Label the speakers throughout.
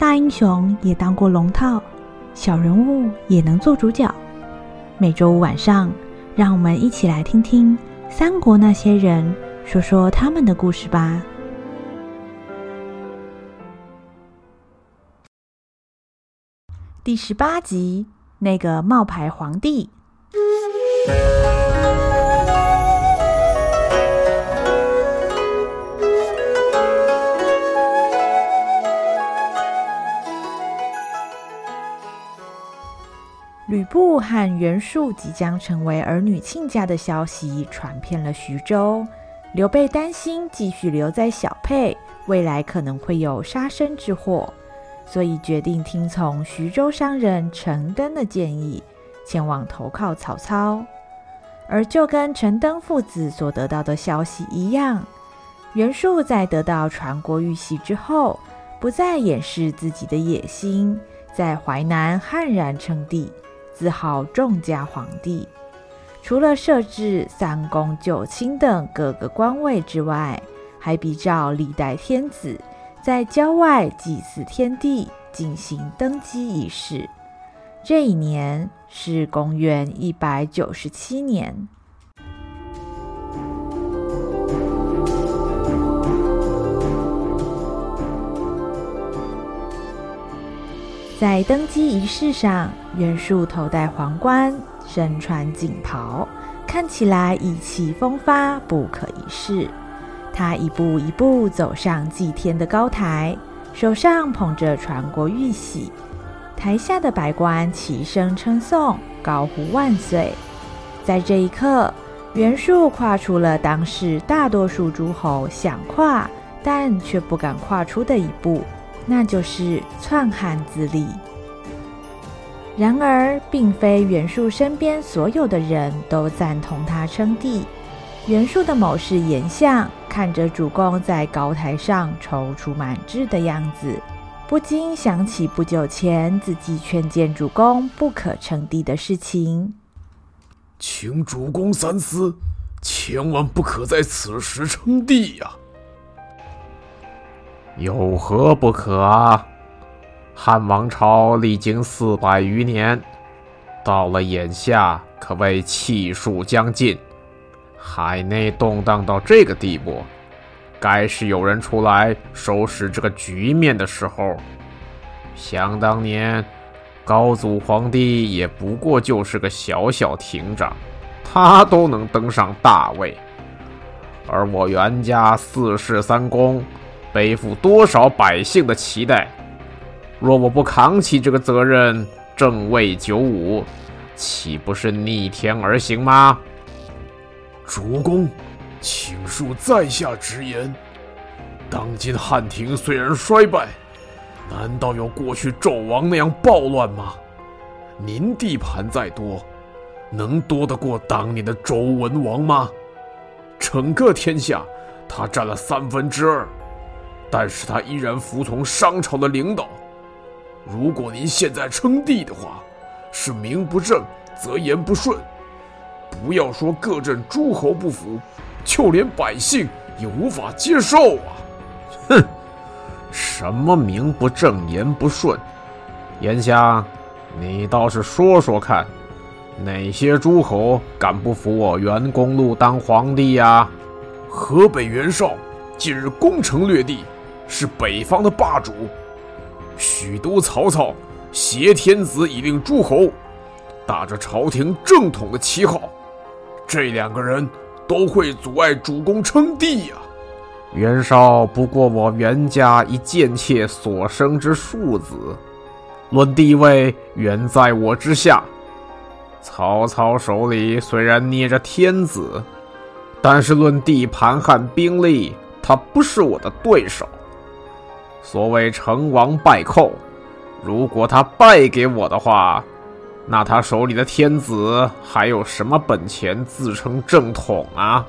Speaker 1: 大英雄也当过龙套，小人物也能做主角。每周五晚上，让我们一起来听听三国那些人说说他们的故事吧。第十八集，那个冒牌皇帝。吕布和袁术即将成为儿女亲家的消息传遍了徐州，刘备担心继续留在小沛，未来可能会有杀身之祸，所以决定听从徐州商人陈登的建议，前往投靠曹操。而就跟陈登父子所得到的消息一样，袁术在得到传国玉玺之后，不再掩饰自己的野心，在淮南悍然称帝。自号仲家皇帝，除了设置三公九卿等各个官位之外，还比照历代天子，在郊外祭祀天地，进行登基仪式。这一年是公元一百九十七年。在登基仪式上，袁术头戴皇冠，身穿锦袍，看起来意气风发，不可一世。他一步一步走上祭天的高台，手上捧着传国玉玺，台下的百官齐声称颂，高呼万岁。在这一刻，袁术跨出了当时大多数诸侯想跨但却不敢跨出的一步。那就是篡汉自立。然而，并非袁术身边所有的人都赞同他称帝。袁术的谋士言相看着主公在高台上踌躇满志的样子，不禁想起不久前自己劝谏主公不可称帝的事情。
Speaker 2: 请主公三思，千万不可在此时称帝呀！
Speaker 3: 有何不可啊？汉王朝历经四百余年，到了眼下可谓气数将尽，海内动荡到这个地步，该是有人出来收拾这个局面的时候。想当年，高祖皇帝也不过就是个小小亭长，他都能登上大位，而我袁家四世三公。背负多少百姓的期待？若我不扛起这个责任，正位九五，岂不是逆天而行吗？
Speaker 2: 主公，请恕在下直言。当今汉庭虽然衰败，难道有过去纣王那样暴乱吗？您地盘再多，能多得过当年的周文王吗？整个天下，他占了三分之二。但是他依然服从商朝的领导。如果您现在称帝的话，是名不正则言不顺。不要说各镇诸侯不服，就连百姓也无法接受啊！
Speaker 3: 哼，什么名不正言不顺？言下，你倒是说说看，哪些诸侯敢不服我袁公路当皇帝呀？
Speaker 2: 河北袁绍近日攻城略地。是北方的霸主，许都曹操挟天子以令诸侯，打着朝廷正统的旗号，这两个人都会阻碍主公称帝呀、啊。
Speaker 3: 袁绍不过我袁家一贱妾所生之庶子，论地位远在我之下。曹操手里虽然捏着天子，但是论地盘和兵力，他不是我的对手。所谓成王败寇，如果他败给我的话，那他手里的天子还有什么本钱自称正统啊？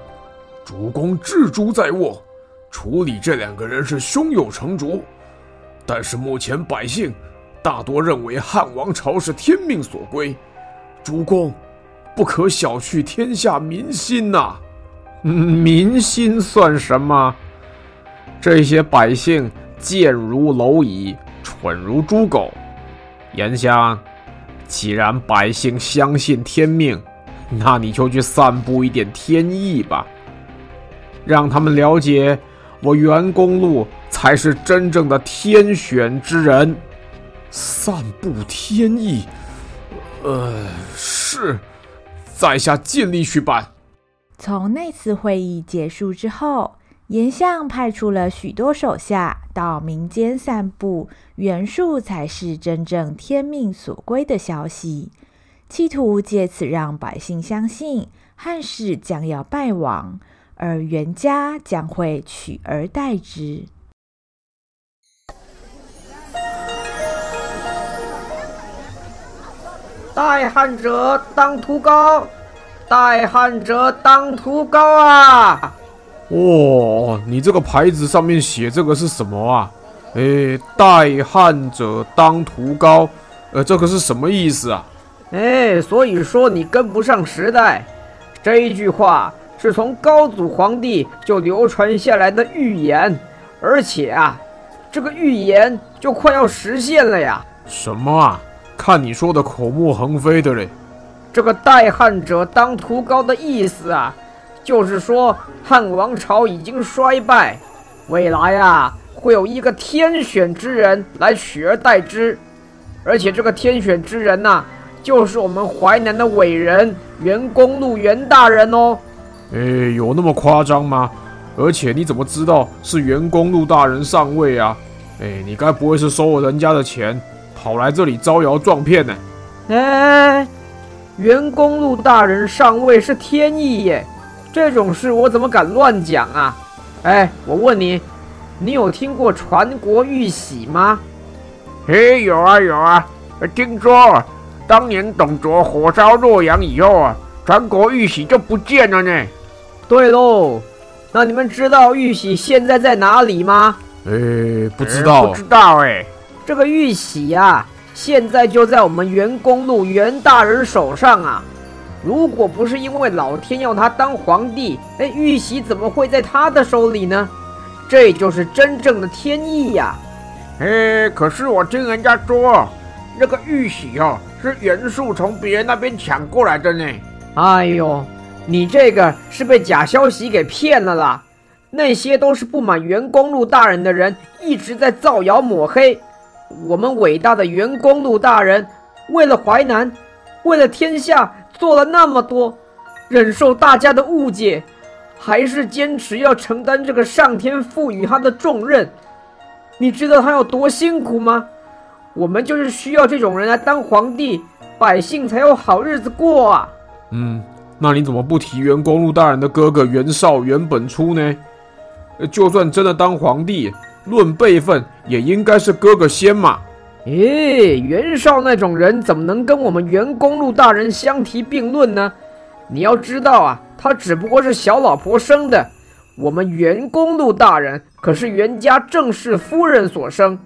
Speaker 2: 主公智珠在握，处理这两个人是胸有成竹。但是目前百姓大多认为汉王朝是天命所归，主公不可小觑天下民心
Speaker 3: 呐、民心算什么？这些百姓。贱如蝼蚁，
Speaker 4: 蠢如猪狗。颜相，既然百姓相信天命，那你就去散布一点天意吧，让他们了解我袁公路才是真正的天选之人。
Speaker 2: 散布天意，呃，是，在下尽力去办。
Speaker 1: 从那次会议结束之后，颜相派出了许多手下到民间散布袁术才是真正天命所归的消息，企图借此让百姓相信汉室将要败亡，而袁家将会取而代之。
Speaker 5: 代汉者当图高，代汉者当图高啊！
Speaker 2: 哦，你这个牌子上面写这个是什么啊？诶，代汉者当屠高，呃，这个是什么意思啊？
Speaker 5: 哎，所以说你跟不上时代。这一句话是从高祖皇帝就流传下来的预言，而且啊，这个预言就快要实现了呀。
Speaker 2: 什么啊？看你说的口沫横飞的嘞。
Speaker 5: 这个代汉者当屠高的意思啊。就是说，汉王朝已经衰败，未来啊，会有一个天选之人来取而代之，而且这个天选之人呐、啊，就是我们淮南的伟人袁公路袁大人哦。
Speaker 2: 哎，有那么夸张吗？而且你怎么知道是袁公路大人上位啊？哎，你该不会是收了人家的钱，跑来这里招摇撞骗呢？
Speaker 5: 哎，袁公路大人上位是天意耶。这种事我怎么敢乱讲啊？哎，我问你，你有听过传国玉玺吗？
Speaker 6: 嘿，有啊有啊，听说当年董卓火烧洛阳以后啊，传国玉玺就不见了呢。
Speaker 5: 对喽，那你们知道玉玺现在在哪里吗？
Speaker 2: 哎，不知道，
Speaker 6: 不知道哎。
Speaker 5: 这个玉玺呀，现在就在我们袁公路袁大人手上啊。如果不是因为老天要他当皇帝，那，玉玺怎么会在他的手里呢？这就是真正的天意呀！
Speaker 6: 哎，可是我听人家说，那个玉玺哦，是袁术从别人那边抢过来的呢。
Speaker 5: 哎呦，你这个是被假消息给骗了啦！那些都是不满袁公路大人的人一直在造谣抹黑。我们伟大的袁公路大人，为了淮南，为了天下。做了那么多，忍受大家的误解，还是坚持要承担这个上天赋予他的重任。你知道他有多辛苦吗？我们就是需要这种人来当皇帝，百姓才有好日子过啊。
Speaker 2: 嗯，那你怎么不提袁公路大人的哥哥袁绍、袁本初呢？就算真的当皇帝，论辈分也应该是哥哥先嘛。
Speaker 5: 咦，袁绍那种人怎么能跟我们袁公路大人相提并论呢？你要知道啊，他只不过是小老婆生的，我们袁公路大人可是袁家正室夫人所生，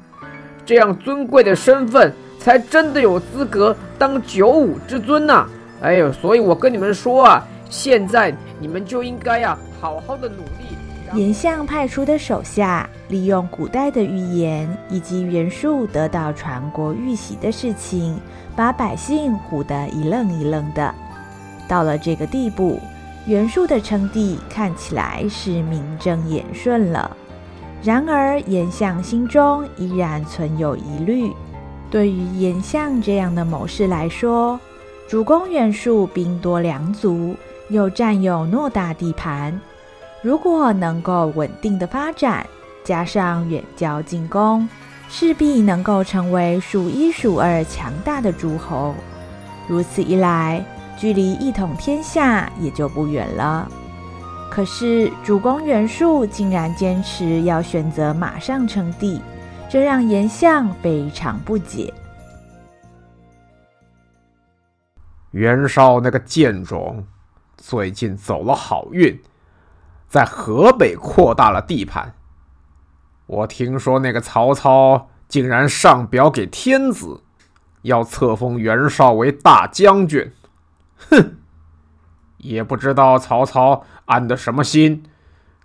Speaker 5: 这样尊贵的身份，才真的有资格当九五之尊呐！哎呦，所以我跟你们说啊，现在你们就应该呀，好好的努力。
Speaker 1: 颜相派出的手下利用古代的预言以及袁术得到传国玉玺的事情，把百姓唬得一愣一愣的。到了这个地步，袁术的称帝看起来是名正言顺了。然而，颜相心中依然存有疑虑。对于颜相这样的谋士来说，主公袁术兵多粮足，又占有偌大地盘。如果能够稳定的发展，加上远交近攻，势必能够成为数一数二强大的诸侯。如此一来，距离一统天下也就不远了。可是主公袁术竟然坚持要选择马上称帝，这让颜相非常不解。
Speaker 4: 袁绍那个贱种，最近走了好运。在河北扩大了地盘。我听说那个曹操竟然上表给天子，要册封袁绍为大将军。哼，也不知道曹操安的什么心，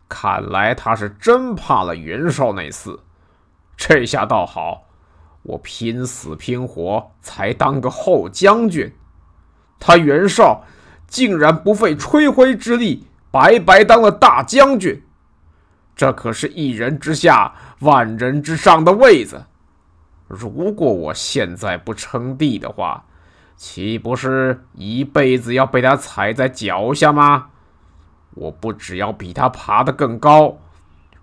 Speaker 4: 看来他是真怕了袁绍那厮。这下倒好，
Speaker 3: 我拼死拼活才当个后将军，他袁绍竟然不费吹灰之力，白白当了大将军。这可是一人之下，万人之上的位子。如果我现在不称帝的话，岂不是一辈子要被他踩在脚下吗？我不只要比他爬得更高，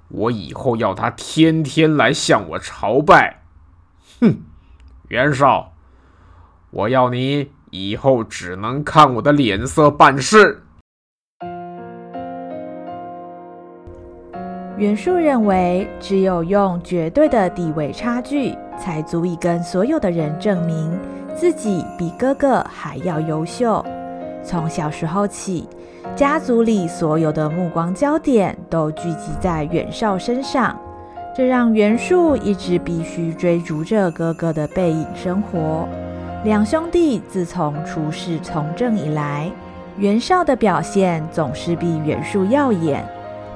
Speaker 3: 我以后要他天天来向我朝拜。哼，袁绍，我要你以后只能看我的脸色办事。
Speaker 1: 袁术认为，只有用绝对的地位差距，才足以跟所有的人证明自己比哥哥还要优秀。从小时候起，家族里所有的目光焦点都聚集在袁绍身上，这让袁术一直必须追逐着哥哥的背影生活。两兄弟自从出仕从政以来，袁绍的表现总是比袁术耀眼。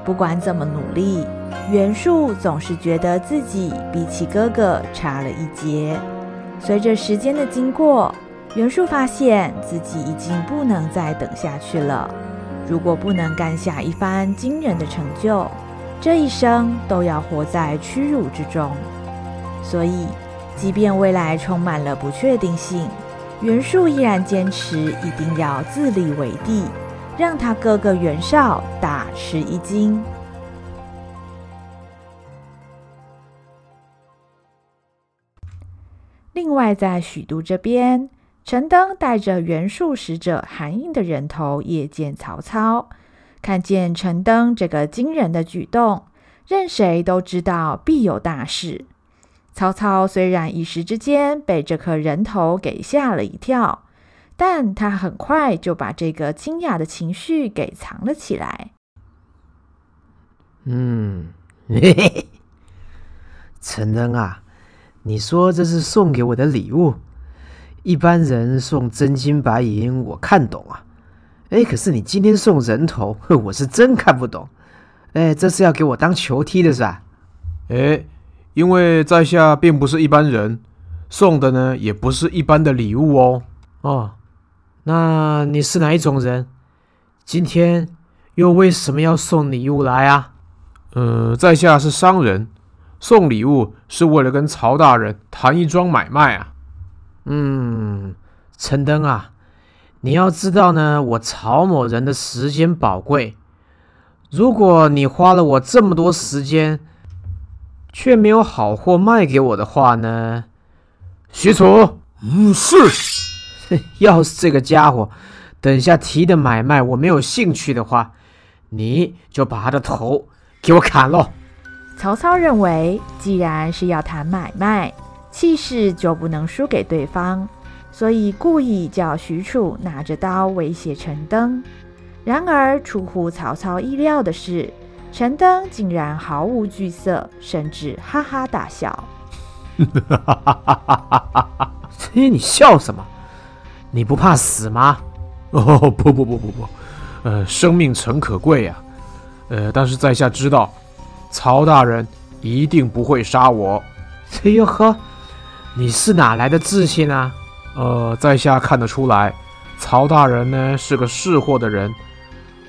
Speaker 1: 不管怎么努力，袁术总是觉得自己比起哥哥差了一截。随着时间的经过，袁术发现自己已经不能再等下去了。如果不能干下一番惊人的成就，这一生都要活在屈辱之中。所以，即便未来充满了不确定性，袁术依然坚持一定要自立为帝。让他哥哥袁绍大吃一惊。另外，在许都这边，陈登带着袁术使者韩印的人头夜见曹操，看见陈登这个惊人的举动，任谁都知道必有大事。曹操虽然一时之间被这颗人头给吓了一跳。但他很快就把这个惊讶的情绪给藏了起来。
Speaker 5: 嗯，嘿嘿，陈登啊，你说这是送给我的礼物？一般人送真金白银，我看懂啊。哎，可是你今天送人头，我是真看不懂。哎，这是要给我当球踢的是吧？
Speaker 2: 哎，因为在下并不是一般人，送的呢也不是一般的礼物哦。
Speaker 5: 哦。那你是哪一种人？今天又为什么要送礼物来啊？
Speaker 2: 呃，在下是商人，送礼物是为了跟曹大人谈一桩买卖啊。
Speaker 5: 嗯，陈登啊，你要知道呢，我曹某人的时间宝贵，如果你花了我这么多时间，却没有好货卖给我的话呢？
Speaker 2: 许褚，嗯，是。
Speaker 5: 要是这个家伙等下提的买卖我没有兴趣的话，你就把他的头给我砍了。
Speaker 1: 曹操认为，既然是要谈买卖，气势就不能输给对方，所以故意叫许褚拿着刀威胁陈登。然而出乎曹操意料的是，陈登竟然毫无惧色，甚至哈哈大笑。
Speaker 5: 哈哈哈哈哈你笑什么？你不怕死吗？
Speaker 2: 哦，不不不不不，呃，生命诚可贵呀，呃，但是在下知道，曹大人一定不会杀我。
Speaker 5: 哎呦呵，你是哪来的自信啊？
Speaker 2: 呃，在下看得出来，曹大人呢是个识货的人，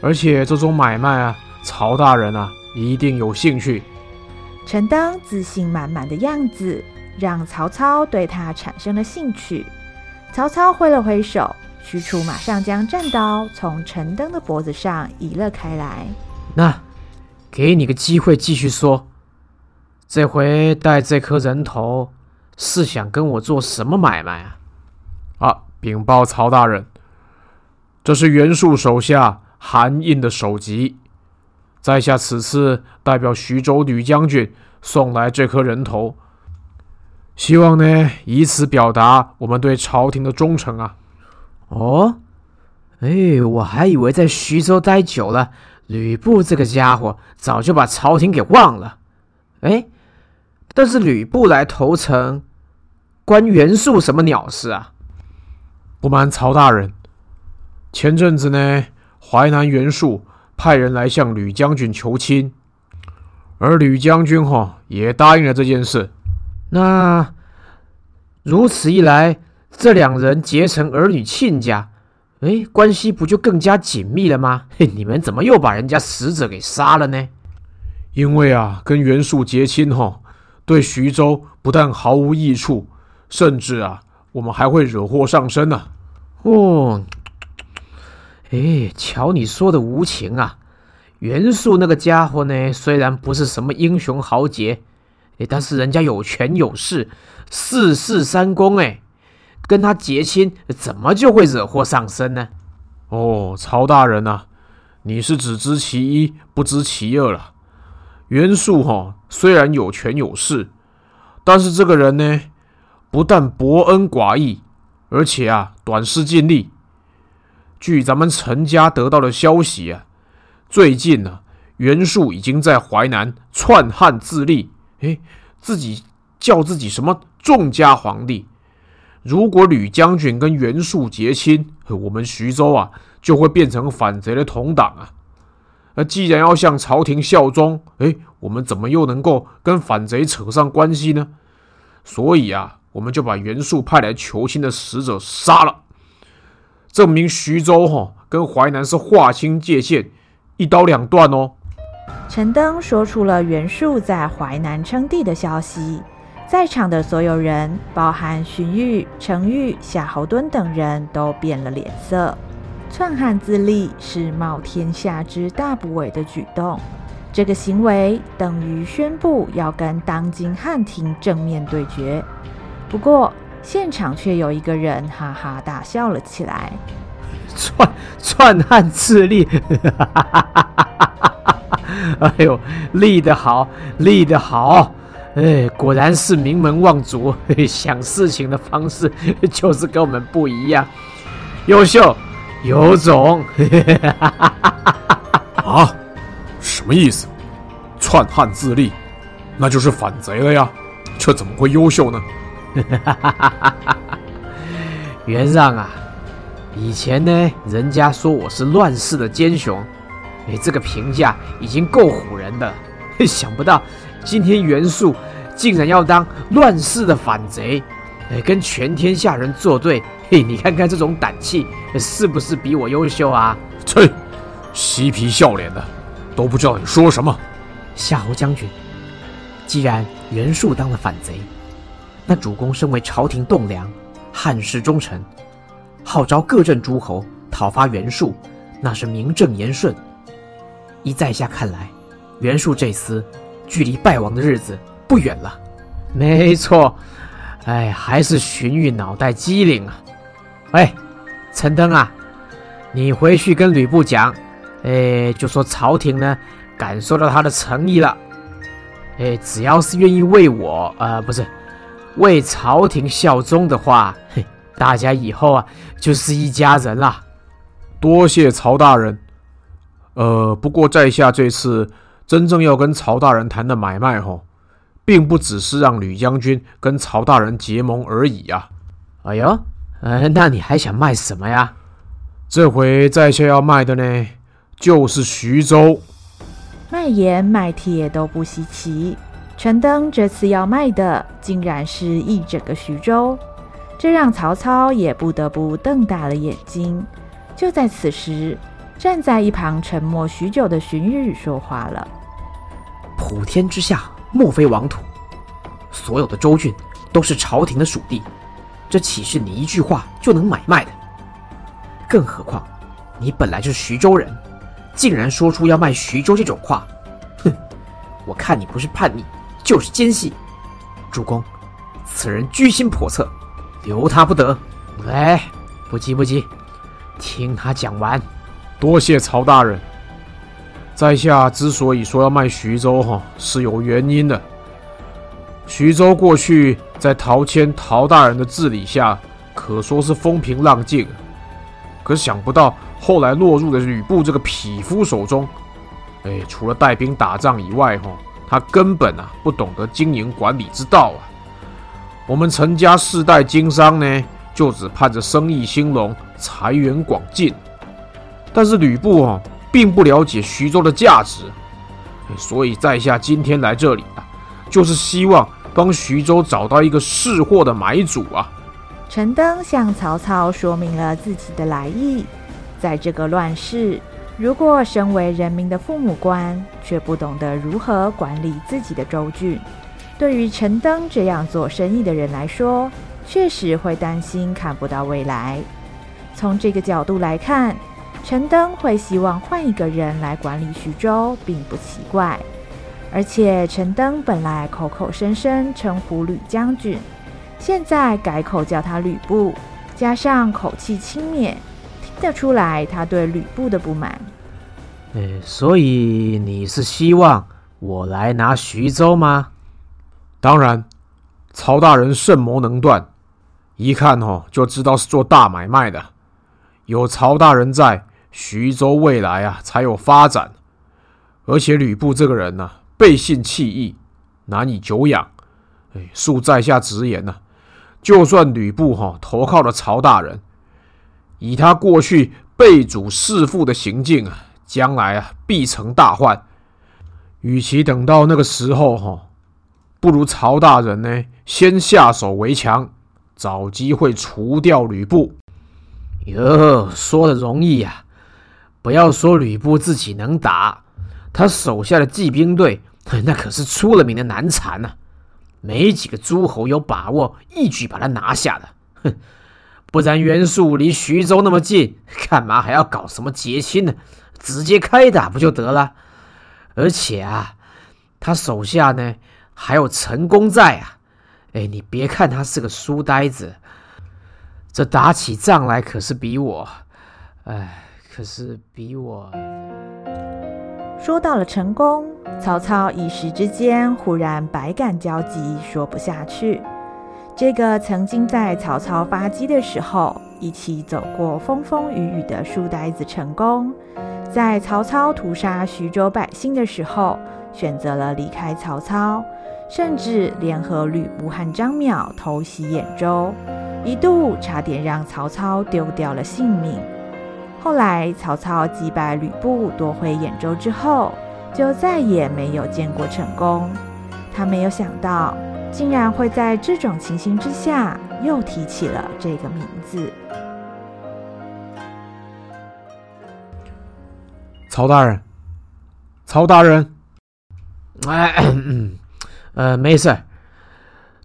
Speaker 2: 而且这种买卖啊，曹大人啊一定有兴趣。
Speaker 1: 陈登自信满满的样子，让曹操对他产生了兴趣。曹操挥了挥手，许褚马上将战刀从陈登的脖子上移了开来。
Speaker 5: 那，给你个机会继续说，这回带这颗人头是想跟我做什么买卖啊？
Speaker 2: 啊，禀报曹大人，这是袁术手下韩印的首级，在下此次代表徐州吕将军送来这颗人头。希望呢，以此表达我们对朝廷的忠诚啊！
Speaker 5: 哦，哎，我还以为在徐州待久了，吕布这个家伙早就把朝廷给忘了。哎，但是吕布来投诚，关袁术什么鸟事啊？
Speaker 2: 不瞒曹大人，前阵子呢，淮南袁术派人来向吕将军求亲，而吕将军哈也答应了这件事。
Speaker 5: 那如此一来，这两人结成儿女亲家，哎，关系不就更加紧密了吗？嘿，你们怎么又把人家死者给杀了呢？
Speaker 2: 因为啊，跟袁术结亲哈，对徐州不但毫无益处，甚至啊，我们还会惹祸上身呢、啊。
Speaker 5: 哦，哎，瞧你说的无情啊！袁术那个家伙呢，虽然不是什么英雄豪杰，哎，但是人家有权有势，四世三公，哎，跟他结亲，怎么就会惹祸上身呢？
Speaker 2: 哦，曹大人啊，你是只知其一，不知其二了。袁术哈，虽然有权有势，但是这个人呢，不但博恩寡义，而且啊，短视近利。据咱们陈家得到的消息啊。最近呢、啊，袁术已经在淮南篡汉自立，哎，自己叫自己什么众家皇帝。如果吕将军跟袁术结亲，我们徐州啊就会变成反贼的同党啊。那既然要向朝廷效忠，哎，我们怎么又能够跟反贼扯上关系呢？所以啊，我们就把袁术派来求亲的使者杀了，证明徐州哈、哦、跟淮南是划清界限。一刀两断哦！
Speaker 1: 陈登说出了袁术在淮南称帝的消息，在场的所有人，包含荀彧、程昱、夏侯惇等人都变了脸色。篡汉自立是冒天下之大不韪的举动，这个行为等于宣布要跟当今汉廷正面对决。不过，现场却有一个人哈哈大笑了起来。
Speaker 5: 篡篡汉自立，哎呦，立得好，立得好，哎，果然是名门望族，想事情的方式 就是跟我们不一样，优秀，有种，
Speaker 2: 啊，什么意思？篡汉自立，那就是反贼了呀，这怎么会优秀呢？
Speaker 5: 袁让啊。以前呢，人家说我是乱世的奸雄，哎，这个评价已经够唬人的。想不到今天袁术竟然要当乱世的反贼，哎，跟全天下人作对。嘿，你看看这种胆气，是不是比我优秀啊？
Speaker 2: 切，嬉皮笑脸的，都不知道你说什么。
Speaker 7: 夏侯将军，既然袁术当了反贼，那主公身为朝廷栋梁，汉室忠臣。号召各镇诸侯讨伐袁术，那是名正言顺。依在下看来，袁术这厮距离败亡的日子不远了。
Speaker 5: 没错，哎，还是荀彧脑袋机灵啊！哎，陈登啊，你回去跟吕布讲，哎，就说朝廷呢感受到他的诚意了。哎，只要是愿意为我，呃，不是为朝廷效忠的话，嘿。大家以后啊，就是一家人了。
Speaker 2: 多谢曹大人。呃，不过在下这次真正要跟曹大人谈的买卖，吼，并不只是让吕将军跟曹大人结盟而已呀。
Speaker 5: 哎呦，呃，那你还想卖什么呀？
Speaker 2: 这回在下要卖的呢，就是徐州。
Speaker 1: 卖盐卖铁都不稀奇，陈登这次要卖的，竟然是一整个徐州。这让曹操也不得不瞪大了眼睛。就在此时，站在一旁沉默许久的荀彧说话了：“
Speaker 7: 普天之下，莫非王土。所有的州郡都是朝廷的属地，这岂是你一句话就能买卖的？更何况，你本来就是徐州人，竟然说出要卖徐州这种话，哼！我看你不是叛逆，就是奸细。主公，此人居心叵测。”留他不得！
Speaker 5: 哎，不急不急，听他讲完。
Speaker 2: 多谢曹大人。在下之所以说要卖徐州，哈，是有原因的。徐州过去在陶谦陶大人的治理下，可说是风平浪静。可想不到后来落入了吕布这个匹夫手中。哎，除了带兵打仗以外，哈，他根本啊不懂得经营管理之道啊。我们陈家世代经商呢，就只盼着生意兴隆、财源广进。但是吕布啊，并不了解徐州的价值，所以在下今天来这里啊，就是希望帮徐州找到一个识货的买主啊！
Speaker 1: 陈登向曹操说明了自己的来意。在这个乱世，如果身为人民的父母官，却不懂得如何管理自己的州郡，对于陈登这样做生意的人来说，确实会担心看不到未来。从这个角度来看，陈登会希望换一个人来管理徐州，并不奇怪。而且陈登本来口口声声称呼吕将军，现在改口叫他吕布，加上口气轻蔑，听得出来他对吕布的不满。
Speaker 5: 诶，所以你是希望我来拿徐州吗？
Speaker 2: 当然，曹大人胜谋能断，一看哦就知道是做大买卖的。有曹大人在。徐州未来啊，才有发展。而且吕布这个人呢、背信弃义，难以久仰。哎，恕在下直言呐、就算吕布哈、哦、投靠了曹大人，以他过去背主弑父的行径啊，将来啊必成大患。与其等到那个时候哈、哦，不如曹大人呢先下手为强，找机会除掉吕布。
Speaker 5: 哟，说的容易呀、不要说吕布自己能打，他手下的骑兵队 那可是出了名的难缠呐、啊，没几个诸侯有把握一举把他拿下的。哼，不然袁术离徐州那么近，干嘛还要搞什么结亲呢？直接开打不就得了？而且啊，他手下呢还有陈宫在啊。哎，你别看他是个书呆子，这打起仗来可是比我，哎。可是比我
Speaker 1: 说到了陈宫，曹操一时之间忽然百感交集，说不下去。这个曾经在曹操发迹的时候一起走过风风雨雨的书呆子陈宫，在曹操屠杀徐州百姓的时候，选择了离开曹操，甚至联合吕布和张邈偷袭兖州，一度差点让曹操丢掉了性命。后来，曹操击败吕布，夺回兖州之后，就再也没有见过陈宫。他没有想到，竟然会在这种情形之下，又提起了这个名字。
Speaker 2: 曹大人，曹大人，
Speaker 5: 哎，嗯，呃，没事。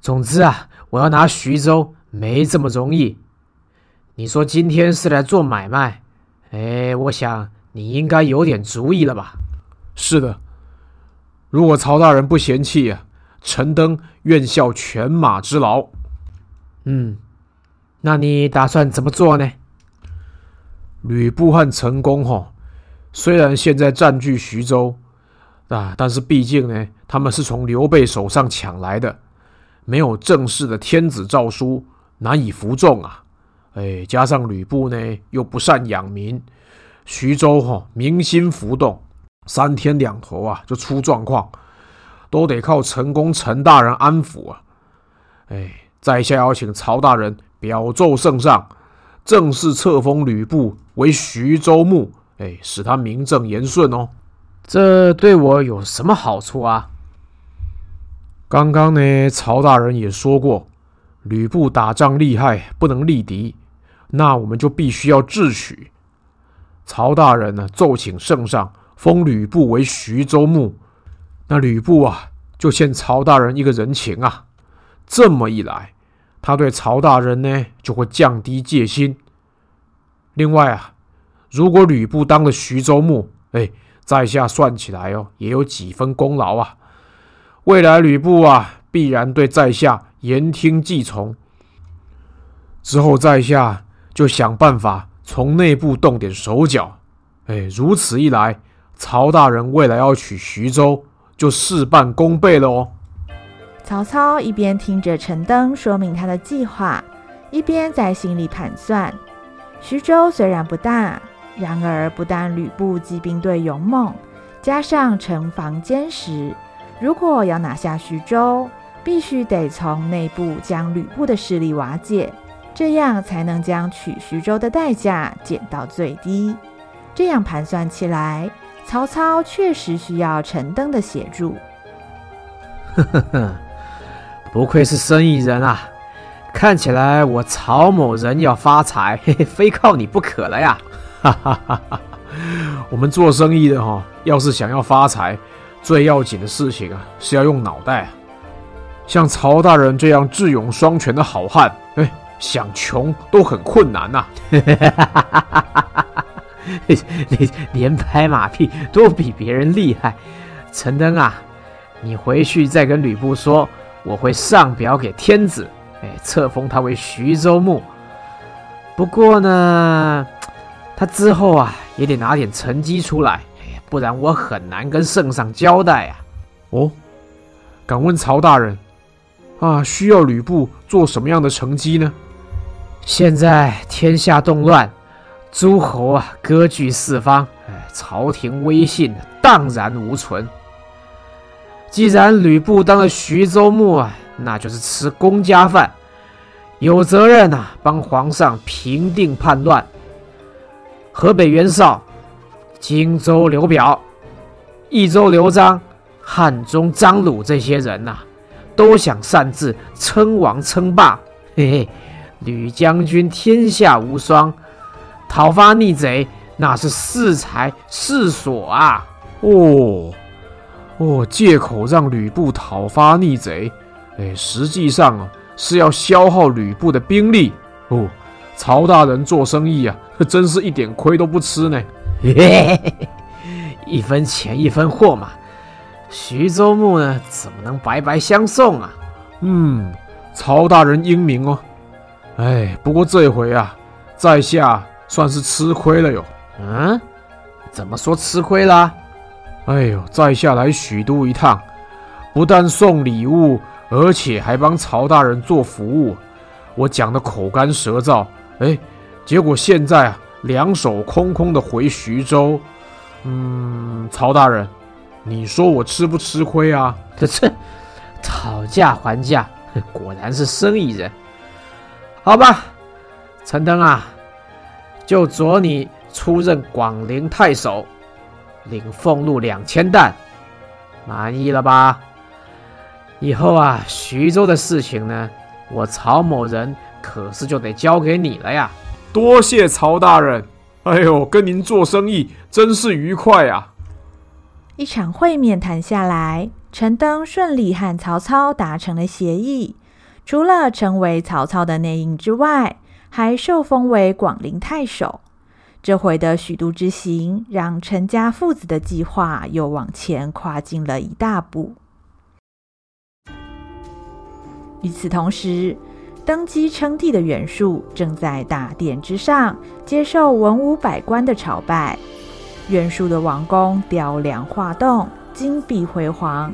Speaker 5: 总之啊，我要拿徐州，没这么容易。你说今天是来做买卖？哎，我想你应该有点主意了吧？
Speaker 2: 是的，如果曹大人不嫌弃啊，陈登愿效犬马之劳。
Speaker 5: 嗯，那你打算怎么做呢？
Speaker 2: 吕布和陈宫哈，虽然现在占据徐州啊，但是毕竟呢，他们是从刘备手上抢来的，没有正式的天子诏书，难以服众啊。哎，加上吕布呢又不善养民，徐州哈、哦、民心浮动，三天两头啊就出状况，都得靠陈宫陈大人安抚啊。哎，在下要请曹大人表奏圣上，正式册封吕布为徐州牧，哎，使他名正言顺哦。
Speaker 5: 这对我有什么好处啊？
Speaker 2: 刚刚呢，曹大人也说过，吕布打仗厉害，不能力敌。那我们就必须要智取。曹大人呢，奏请圣上封吕布为徐州牧。那吕布啊，就欠曹大人一个人情啊。这么一来，他对曹大人呢，就会降低戒心。另外啊，如果吕布当了徐州牧，哎，在下算起来哦，也有几分功劳啊。未来吕布啊，必然对在下言听计从。之后在下。就想办法从内部动点手脚，哎，如此一来，曹大人未来要取徐州，就事半功倍了哦。
Speaker 1: 曹操一边听着陈登说明他的计划，一边在心里盘算：徐州虽然不大，然而不但吕布骑兵队勇猛，加上城防坚实，如果要拿下徐州，必须得从内部将吕布的势力瓦解。这样才能将取徐州的代价减到最低。这样盘算起来，曹操确实需要陈登的协助。
Speaker 5: 呵呵呵，不愧是生意人啊！看起来我曹某人要发财，嘿嘿，非靠你不可了呀！
Speaker 2: 哈哈哈哈！我们做生意的哈，要是想要发财，最要紧的事情啊，是要用脑袋。像曹大人这样智勇双全的好汉，哎，想穷都很困
Speaker 5: 难呐！你 连拍马屁都比别人厉害，陈登啊！你回去再跟吕布说，我会上表给天子，哎，册封他为徐州牧。不过呢，他之后啊也得拿点成绩出来，哎，不然我很难跟圣上交代啊。
Speaker 2: 哦，敢问曹大人，啊，需要吕布做什么样的成绩呢？
Speaker 5: 现在天下动乱，诸侯啊割据四方，哎，朝廷威信荡然无存。既然吕布当了徐州牧啊，那就是吃公家饭，有责任啊，帮皇上平定叛乱。河北袁绍、荆州刘表、益州刘璋、汉中张鲁这些人呐、都想擅自称王称霸。嘿嘿，吕将军天下无双，讨伐逆贼那是适才适所啊！
Speaker 2: 哦。哦，借口让吕布讨伐逆贼，哎，实际上啊是要消耗吕布的兵力。哦，曹大人做生意啊，真是一点亏都不吃呢。
Speaker 5: 嘿嘿嘿，一分钱一分货嘛，徐州牧呢怎么能白白相送啊？
Speaker 2: 嗯，曹大人英明哦。哎，不过这回啊，在下算是吃亏了哟。
Speaker 5: 嗯，怎么说吃亏啦？
Speaker 2: 哎呦，在下来许都一趟，不但送礼物，而且还帮曹大人做服务。我讲的口干舌燥，哎，结果现在啊，两手空空的回徐州。嗯，曹大人，你说我吃不吃亏啊？
Speaker 5: 这这，讨价还价，果然是生意人。好吧，陈登啊，就着你出任广陵太守。领俸禄两千担，满意了吧？以后啊，徐州的事情呢，我曹某人可是就得交给你了呀。
Speaker 2: 多谢曹大人，哎呦，跟您做生意真是愉快啊！
Speaker 1: 一场会面谈下来，陈登顺利和曹操达成了协议，除了成为曹操的内应之外，还受封为广陵太守。这回的许都之行，让陈家父子的计划又往前跨进了一大步。与此同时，登基称帝的袁术正在大殿之上接受文武百官的朝拜。袁术的王宫雕梁画栋，金碧辉煌。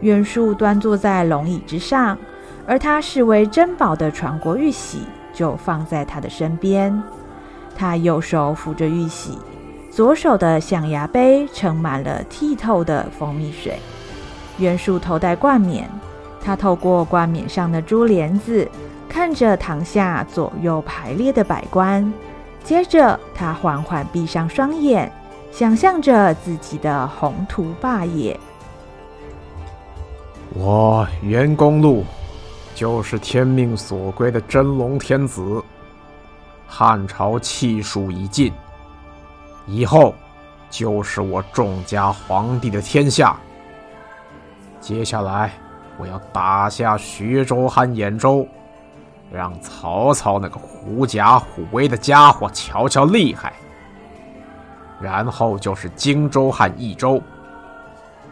Speaker 1: 袁术端坐在龙椅之上，而他视为珍宝的传国玉玺就放在他的身边。他右手扶着玉玺，左手的象牙杯盛满了剔透的蜂蜜水。袁术头戴冠冕，他透过冠冕上的珠帘子，看着堂下左右排列的百官。接着，他缓缓闭上双眼，想象着自己的宏图霸业。
Speaker 3: 我袁公路，就是天命所归的真龙天子。汉朝气数已尽，以后就是我众家皇帝的天下。接下来，我要打下徐州和兖州，让曹操那个狐假虎威的家伙瞧瞧厉害。然后就是荆州和益州，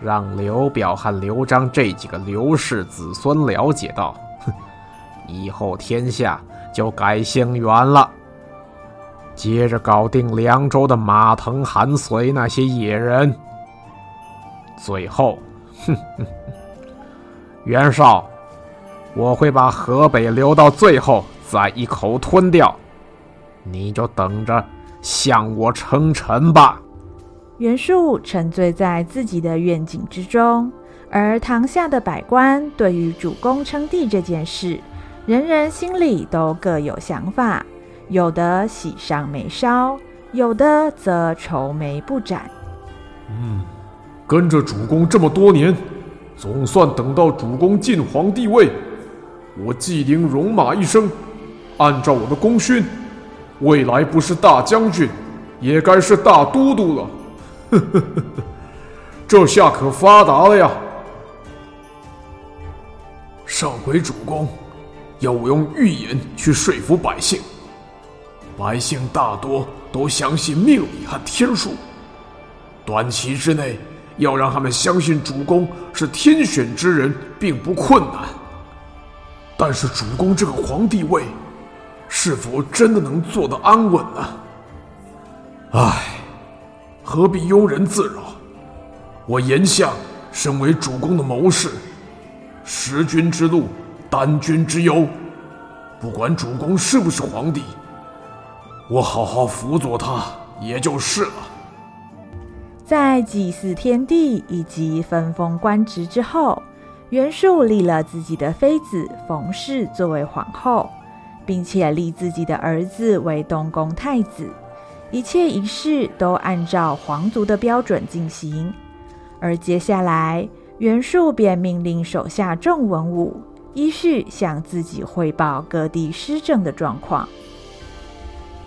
Speaker 3: 让刘表和刘璋这几个刘氏子孙了解到，哼，以后天下就改姓袁了。接着搞定凉州的马腾、韩遂那些野人，最后，哼哼，袁绍，我会把河北留到最后再一口吞掉，你就等着向我称臣吧。
Speaker 1: 袁术沉醉在自己的愿景之中，而堂下的百官对于主公称帝这件事，人人心里都各有想法。有的喜上眉梢，有的则愁眉不展。
Speaker 2: 嗯，跟着主公这么多年，总算等到主公晋皇帝位，我纪灵戎马一生，按照我的功勋，未来不是大将军，也该是大都督了。这下可发达了呀！上回主公要我用预言去说服百姓，百姓大多都相信命理和天数，短期之内要让他们相信主公是天选之人，并不困难。但是主公这个皇帝位，是否真的能坐得安稳呢？唉，何必庸人自扰？我炎相身为主公的谋士，识君之路，担君之忧。不管主公是不是皇帝，我好好辅佐他也就是了。
Speaker 1: 在祭祀天地以及分封官职之后，袁术立了自己的妃子冯氏作为皇后。并且立自己的儿子为东宫太子，一切仪式都按照皇族的标准进行。而接下来，袁术便命令手下众文武依序向自己汇报各地施政的状况。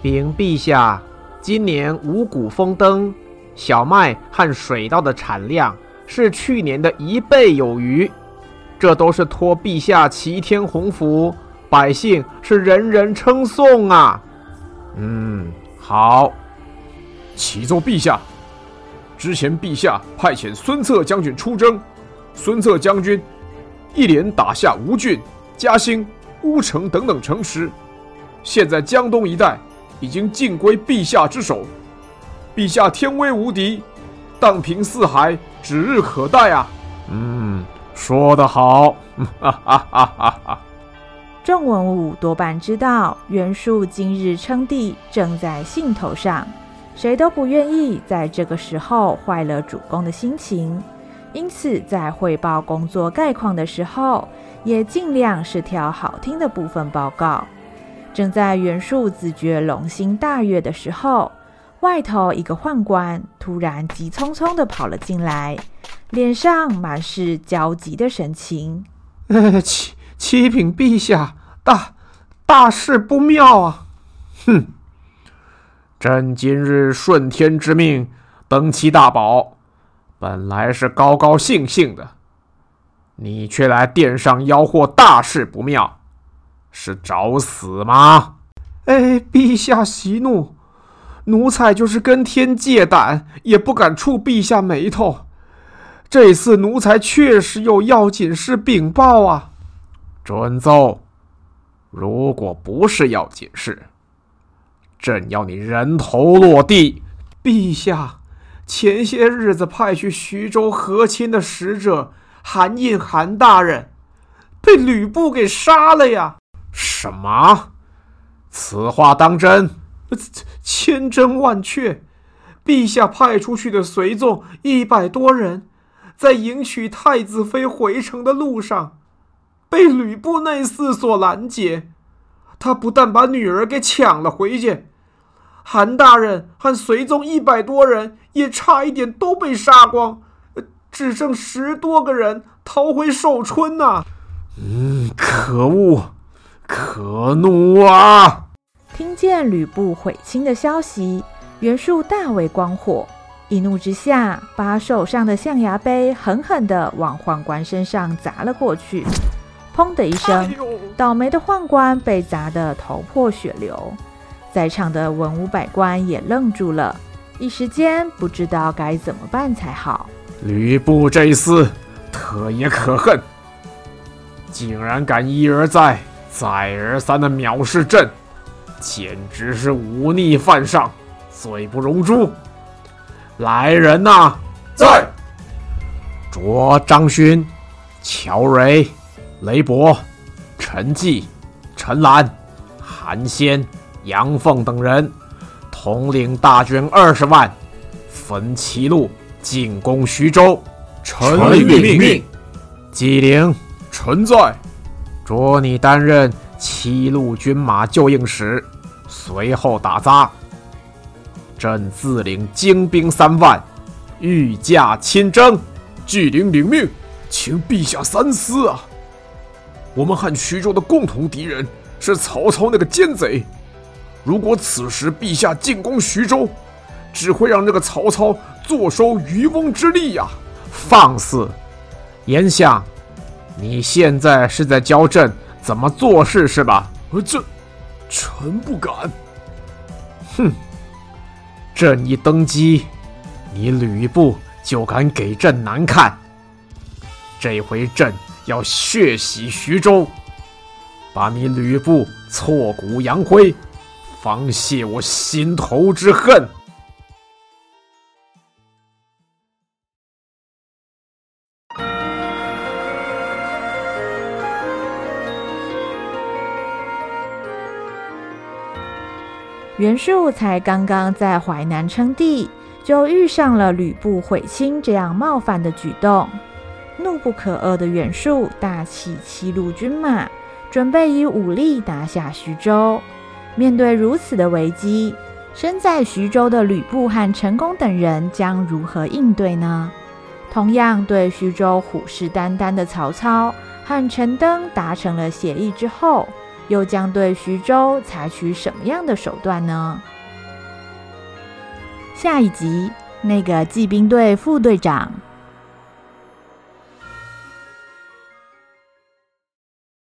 Speaker 7: 禀陛下，今年五谷丰登，小麦和水稻的产量是去年的一倍有余，这都是托陛下齐天洪福。百姓是人人称颂啊！
Speaker 3: 嗯，好。
Speaker 2: 启奏陛下，之前陛下派遣孙策将军出征，孙策将军一连打下吴郡、嘉兴、乌城等等城池，现在江东一带已经尽归陛下之手。陛下天威无敌，荡平四海指日可待啊！
Speaker 3: 嗯，说得好。哈哈哈哈哈。
Speaker 1: 众文武多半知道袁术今日称帝正在兴头上，谁都不愿意在这个时候坏了主公的心情，因此在汇报工作概况的时候，也尽量是挑好听的部分报告。正在袁术自觉龙心大悦的时候，外头一个宦官突然急匆匆地跑了进来，脸上满是焦急的神情。
Speaker 7: 启启禀陛下，大大事不妙啊！
Speaker 3: 哼，朕今日顺天之命登基大宝，本来是高高兴兴的，你却来殿上吆喝大事不妙，是找死吗？
Speaker 7: 哎，陛下息怒，奴才就是跟天借胆，也不敢触陛下眉头。这次奴才确实有要紧事禀报啊！
Speaker 3: 准奏。如果不是要紧事，朕要你人头落地。
Speaker 7: 陛下，前些日子派去徐州和亲的使者韩胤韩大人，被吕布给杀了呀！
Speaker 3: 什么？此话当真？
Speaker 7: 千真万确。陛下派出去的随从一百多人，在迎娶太子妃回城的路上。被吕布那厮所拦截，他不但把女儿给抢了回去，韩大人和随从一百多人也差一点都被杀光，只剩十多个人逃回寿春呐、啊！
Speaker 3: 嗯，可恶，可怒啊！
Speaker 1: 听见吕布悔亲的消息，袁术大为光火，一怒之下，把手上的象牙杯狠狠地往宦官身上砸了过去。砰的一声，倒霉的宦官被砸得头破血流，在场的文武百官也愣住了，一时间不知道该怎么办才好。
Speaker 3: 吕布这厮特也可恨，竟然敢一而再、再而三的藐视朕，简直是忤逆犯上，罪不容诛。来人呐，
Speaker 2: 在！
Speaker 3: 捉张勋、乔蕊。雷伯、陈济、陈兰、韩先、杨凤等人，统领大军二十万，分七路进攻徐州。
Speaker 2: 臣领命。命。
Speaker 3: 纪灵，
Speaker 2: 臣在。
Speaker 3: 着你担任七路军马救应使，随后打杂。朕自领精兵三万，御驾亲征。
Speaker 2: 纪灵领命，请陛下三思啊！我们和徐州的共同敌人是曹操那个奸贼。如果此时陛下进攻徐州，只会让那个曹操坐收渔翁之利呀！
Speaker 5: 放肆！言下，你现在是在教朕怎么做事是吧？
Speaker 2: 呃，这，臣不敢。
Speaker 5: 哼！朕一登基，你吕布就敢给朕难看。这回朕要血洗徐州，把你吕布挫骨扬灰。方泄我心头之恨。
Speaker 1: 袁术才刚刚在淮南称帝，就遇上了吕布毁亲这样冒犯的举动，不可遏的袁术大起七路军马，准备以武力拿下徐州。面对如此的危机，身在徐州的吕布和陈宫等人将如何应对呢？同样对徐州虎视眈眈的曹操和陈登达成了协议之后，又将对徐州采取什么样的手段呢？下一集，那个骑兵队副队长